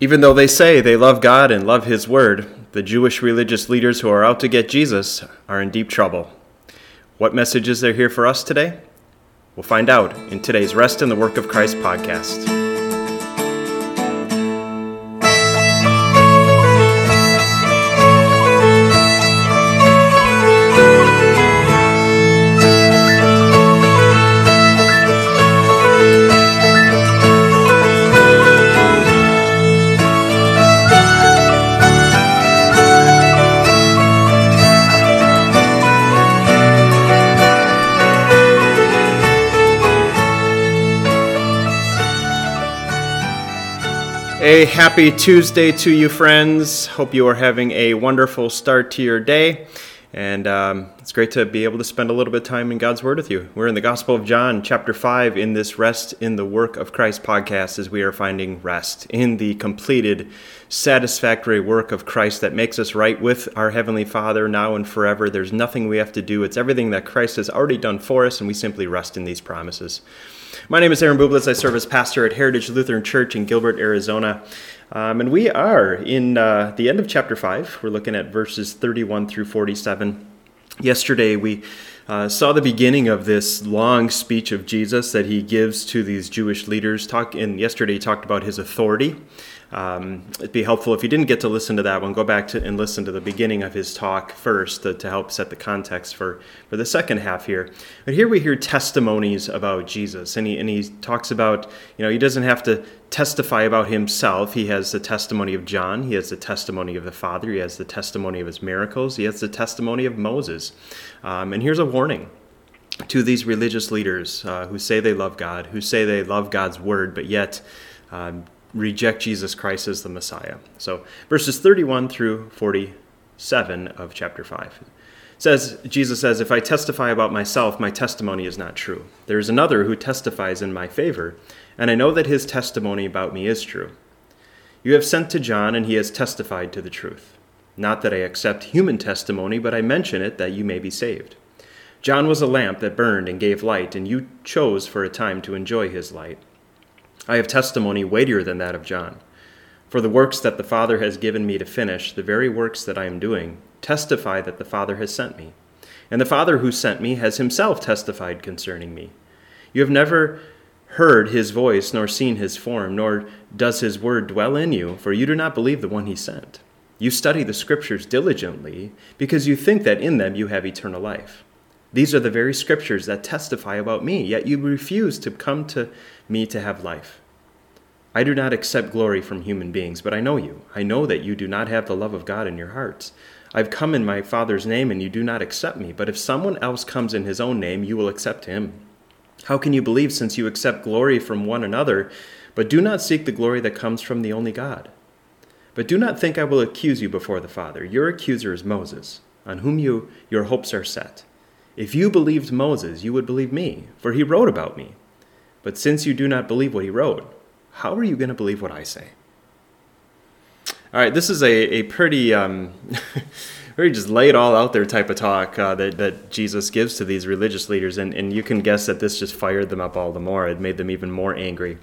Even though they say they love God and love His Word, the Jewish religious leaders who are out to get Jesus are in deep trouble. What message is there here for us today? We'll find out in today's Rest in the Work of Christ podcast. A happy Tuesday to you, friends. Hope you are having a wonderful start to your day. And um, it's great to be able to spend a little bit of time in God's Word with you. We're in the Gospel of John, chapter 5, in this Rest in the Work of Christ podcast, as we are finding rest in the completed, satisfactory work of Christ that makes us right with our Heavenly Father now and forever. There's nothing we have to do, it's everything that Christ has already done for us, and we simply rest in these promises. My name is Aaron Bublitz. I serve as pastor at Heritage Lutheran Church in Gilbert, Arizona. Um, and we are in uh, the end of chapter 5. We're looking at verses 31 through 47. Yesterday, we uh, saw the beginning of this long speech of Jesus that he gives to these Jewish leaders. Talk, and yesterday, he talked about his authority. Um, it'd be helpful if you didn't get to listen to that one, go back to and listen to the beginning of his talk first to, to, help set the context for, for the second half here. But here we hear testimonies about Jesus, and he, and he talks about, you know, he doesn't have to testify about himself. He has the testimony of John, he has the testimony of the Father, he has the testimony of his miracles, he has the testimony of Moses. Um, and here's a warning to these religious leaders uh, who say they love God, who say they love God's word, but yet um, reject Jesus Christ as the Messiah. So, verses 31 through 47 of chapter 5 says Jesus says, "If I testify about myself, my testimony is not true. There is another who testifies in my favor, and I know that his testimony about me is true. You have sent to John, and he has testified to the truth. Not that I accept human testimony, but I mention it that you may be saved. John was a lamp that burned and gave light, and you chose for a time to enjoy his light." I have testimony weightier than that of John. For the works that the Father has given me to finish, the very works that I am doing, testify that the Father has sent me. And the Father who sent me has himself testified concerning me. You have never heard his voice, nor seen his form, nor does his word dwell in you, for you do not believe the one he sent. You study the Scriptures diligently, because you think that in them you have eternal life. These are the very Scriptures that testify about me, yet you refuse to come to me to have life. I do not accept glory from human beings, but I know you. I know that you do not have the love of God in your hearts. I've come in my Father's name, and you do not accept me. But if someone else comes in his own name, you will accept him. How can you believe since you accept glory from one another, but do not seek the glory that comes from the only God? But do not think I will accuse you before the Father. Your accuser is Moses, on whom you, your hopes are set. If you believed Moses, you would believe me, for he wrote about me. But since you do not believe what he wrote, how are you going to believe what I say? All right, this is a, a pretty, um, very just lay it all out there type of talk uh, that, that Jesus gives to these religious leaders. And, and you can guess that this just fired them up all the more. It made them even more angry.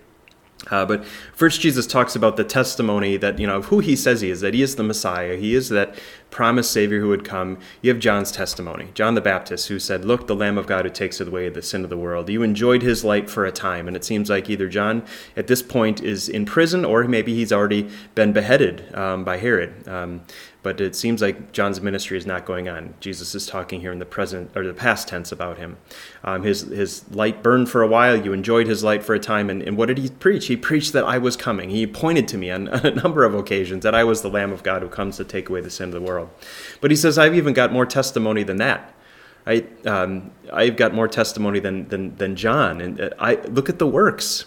Uh, but first, Jesus talks about the testimony that, you know, of who he says he is, that he is the Messiah. He is that promised Savior who would come. You have John's testimony, John the Baptist, who said, Look, the Lamb of God who takes away the sin of the world. You enjoyed his light for a time. And it seems like either John at this point is in prison or maybe he's already been beheaded um, by Herod. Um, but it seems like John's ministry is not going on. Jesus is talking here in the present or the past tense about him. Um, his his light burned for a while. You enjoyed his light for a time, and, and what did he preach? He preached that I was coming. He pointed to me on, a number of occasions that I was the Lamb of God who comes to take away the sin of the world. But he says I've even got more testimony than that. I um, I've got more testimony than than than John, and uh, I look at the works.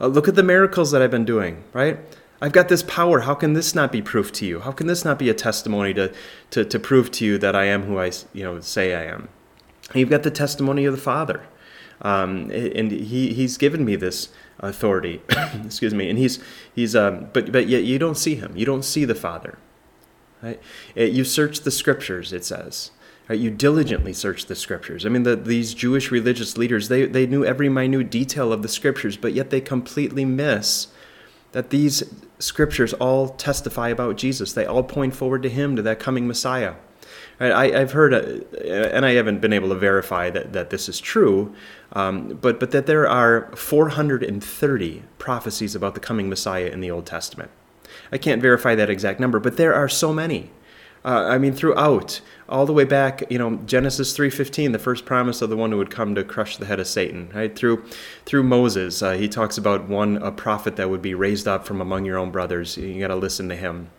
Uh, look at the miracles that I've been doing. Right I've got this power. How can this not be proof to you? How can this not be a testimony to, to, to prove to you that I am who I you know, say I am? You've got the testimony of the Father. Um, and he, he's given me this authority. Excuse me. And he's, he's um, but, but yet you don't see him. You don't see the Father. Right? You search the scriptures, it says. Right? You diligently search the scriptures. I mean, the, these Jewish religious leaders, they, they knew every minute detail of the scriptures, but yet they completely miss that these scriptures all testify about Jesus. They all point forward to him, to that coming Messiah. I, have heard, uh, and I haven't been able to verify that, that this is true, um, but, but that there are 430 prophecies about the coming Messiah in the Old Testament. I can't verify that exact number, but there are so many. Uh, I mean, throughout, all the way back, you know, Genesis 3:15, the first promise of the one who would come to crush the head of Satan, right? Through, through Moses, uh, he talks about one a prophet that would be raised up from among your own brothers. You got to listen to him.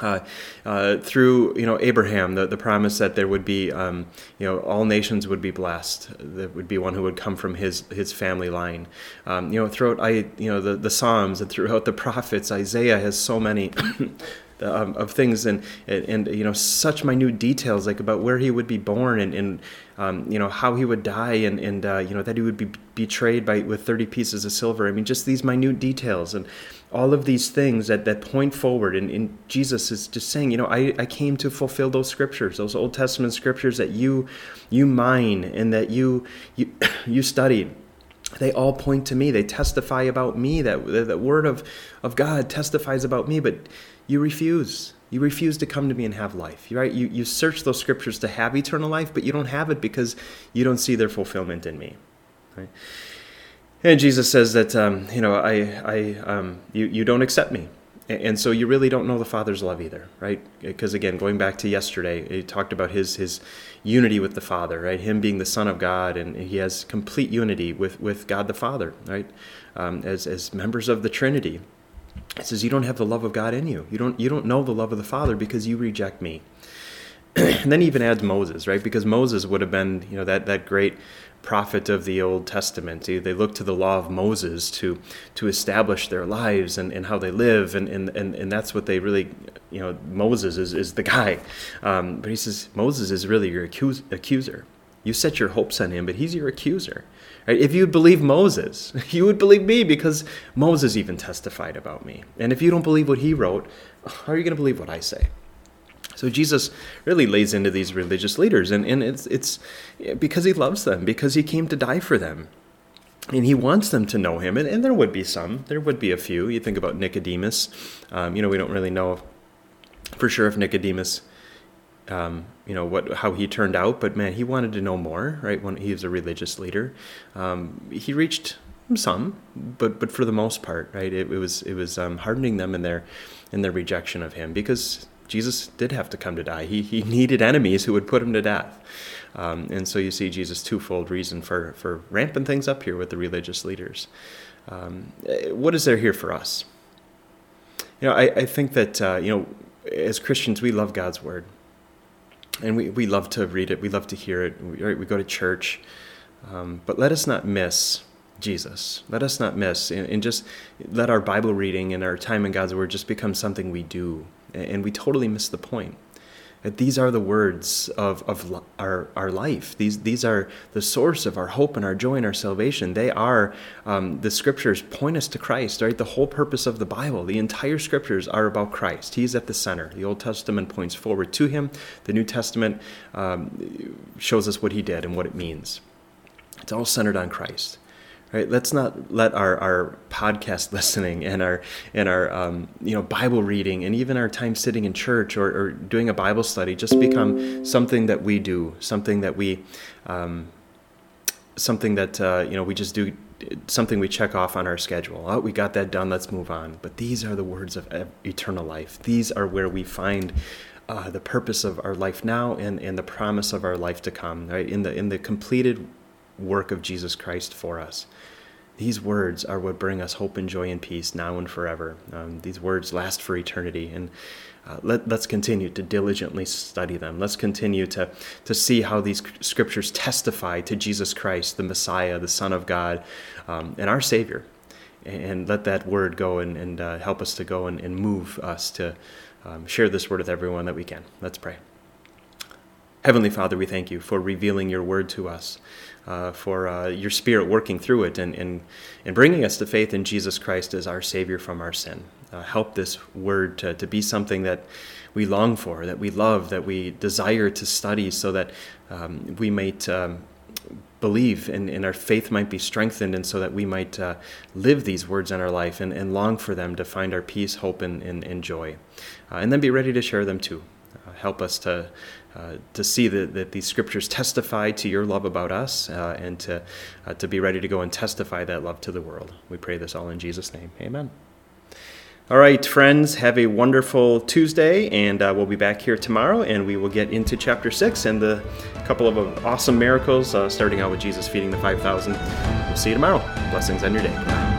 Uh, uh, through you know Abraham, the, the promise that there would be um, you know all nations would be blessed. There would be one who would come from his his family line. Um, you know throughout I you know the, the Psalms and throughout the prophets, Isaiah has so many. Um, of things and, and, you know such minute details like about where he would be born and, and um, you know how he would die and, and uh, you know that he would be betrayed by with 30 pieces of silver. I mean just these minute details and all of these things that, that point forward. And, and jesus is just saying you know I, I came to fulfill those scriptures those old testament scriptures that you you mine and that you you, you studied they all point to me. They testify about me. That the word of, of god testifies about me but you refuse. You refuse to come to me and have life right? You, you search those scriptures to have eternal life but you don't have it because you don't see their fulfillment in me right? And Jesus says that, um, you know, I, I, um, you, you don't accept me. And so you really don't know the Father's love either, right? Because again, going back to yesterday, he talked about his his unity with the Father, right? Him being the Son of God, and he has complete unity with, with God the Father, right? Um, as as members of the Trinity, it says you don't have the love of God in you. You don't you don't know the love of the Father because you reject me. And then he even adds Moses, right? Because Moses would have been, you know, that that great prophet of the Old Testament. They look to the law of Moses to to establish their lives and, and how they live, and, and, and, and that's what they really, you know, Moses is, is the guy. Um, but he says, Moses is really your accus- accuser. You set your hopes on him, but he's your accuser. Right? If you believe Moses, you would believe me because Moses even testified about me. And if you don't believe what he wrote, how are you going to believe what I say? So Jesus really lays into these religious leaders, and, and it's, it's because he loves them, because he came to die for them. And he wants them to know him, and, and there would be some. There would be a few. You think about Nicodemus. Um, you know, we don't really know for sure if Nicodemus, um, you know, what how he turned out, but man, he wanted to know more, right? When he was a religious leader, um, he reached some, but but for the most part, right, it, it was it was um, hardening them in their in their rejection of him because Jesus did have to come to die. He, he needed enemies who would put him to death. Um, and so you see Jesus' twofold reason for, for ramping things up here with the religious leaders. Um, what is there here for us? You know, I, I think that, uh, you know, as Christians, we love God's word. And we, we love to read it, we love to hear it, we, right, we go to church. Um, but let us not miss Jesus. Let us not miss, and, and just let our Bible reading and our time in God's Word just become something we do and we totally miss the point. That these are the words of, of our, our life. These, these are the source of our hope and our joy and our salvation. They are, um, the scriptures point us to Christ, right? The whole purpose of the Bible, the entire scriptures are about Christ. He's at the center. The Old Testament points forward to him, the New Testament um, shows us what he did and what it means. It's all centered on Christ right? Let's not let our, our podcast listening and our and our um, you know bible reading and even our time sitting in church or, or, doing a bible study just become something that we do something that we um, something that uh, you know we just do something we check off on our schedule. Oh we got that done. Let's move on. But these are the words of eternal life. These are where we find uh, the purpose of our life now and, and the promise of our life to come right? In the in the completed work of Jesus Christ for us. These words are what bring us hope and joy and peace now and forever. Um, these words last for eternity. And uh, let, us continue to diligently study them. Let's continue to, to see how these scriptures testify to Jesus Christ, the Messiah, the Son of God, um, and our Savior. And let that word go and, and uh, help us to go and, and move us to um, share this word with everyone that we can. Let's pray. Heavenly Father, we thank you for revealing your word to us uh, for uh, your Spirit working through it and, and, and bringing us to faith in Jesus Christ as our Savior from our sin. Uh, help this word to, to be something that we long for, that we love, that we desire to study so that um, we might um, believe and, and, our faith might be strengthened, and so that we might uh, live these words in our life and, and, long for them to find our peace, hope, and, and, joy. Uh, and then be ready to share them too. Help us to, uh, to see that, that these scriptures testify to your love about us uh, and to, uh, to be ready to go and testify that love to the world. We pray this all in Jesus' name. Amen. All right, friends, have a wonderful Tuesday, and uh, we'll be back here tomorrow, and we will get into chapter 6 and the couple of awesome miracles, uh, starting out with Jesus feeding the 5,000. We'll see you tomorrow. Blessings on your day.